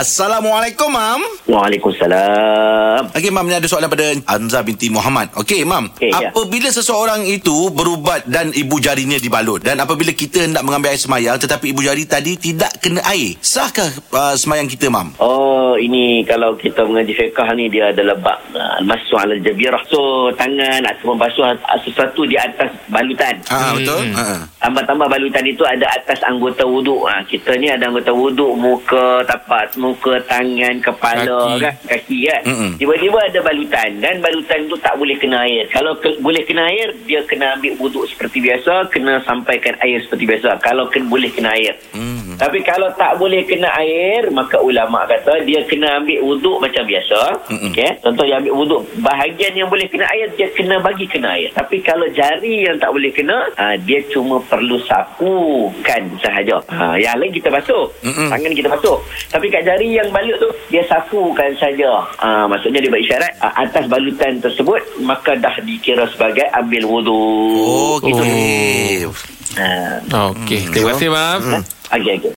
Assalamualaikum, Mam. Waalaikumsalam. Okey, Mam, ni ada soalan pada Hamzah binti Muhammad. Okey, Mam. Okey, ya. apabila seseorang itu berubat dan ibu jarinya dibalut dan apabila kita hendak mengambil air semayang tetapi ibu jari tadi tidak kena air, sahkah uh, semayang kita, Mam? Oh, ini kalau kita mengaji fiqah ni dia adalah bab uh, masuk ala jabirah. So, tangan atau membasuh uh, sesuatu di atas balutan. Ha, betul? Ha. Tambah-tambah balutan itu ada atas anggota wuduk. Ha, kita ni ada anggota wuduk, muka, tapak, muka, tangan, kepala, Kaki. kan? kaki kan. Mm-mm. Tiba-tiba ada balutan dan balutan tu tak boleh kena air. Kalau ke, boleh kena air, dia kena ambil wuduk seperti biasa, kena sampaikan air seperti biasa. Kalau ke, boleh kena air. Hmm. Tapi kalau tak boleh kena air, maka ulama kata dia kena ambil wuduk macam biasa. Mm-mm. Okey. Contoh dia ambil wuduk, bahagian yang boleh kena air dia kena bagi kena air. Tapi kalau jari yang tak boleh kena, ha, dia cuma perlu sapukan sahaja. Ha, yang lain kita basuh. Mm-mm. Tangan kita basuh. Tapi kat jari yang balut tu dia sapukan saja. Ha, maksudnya dia berisyarat ha, atas balutan tersebut maka dah dikira sebagai ambil wuduk. Oh, gitu. Oh. Ha. Okey. Terima kasih, Mam. Okey okey.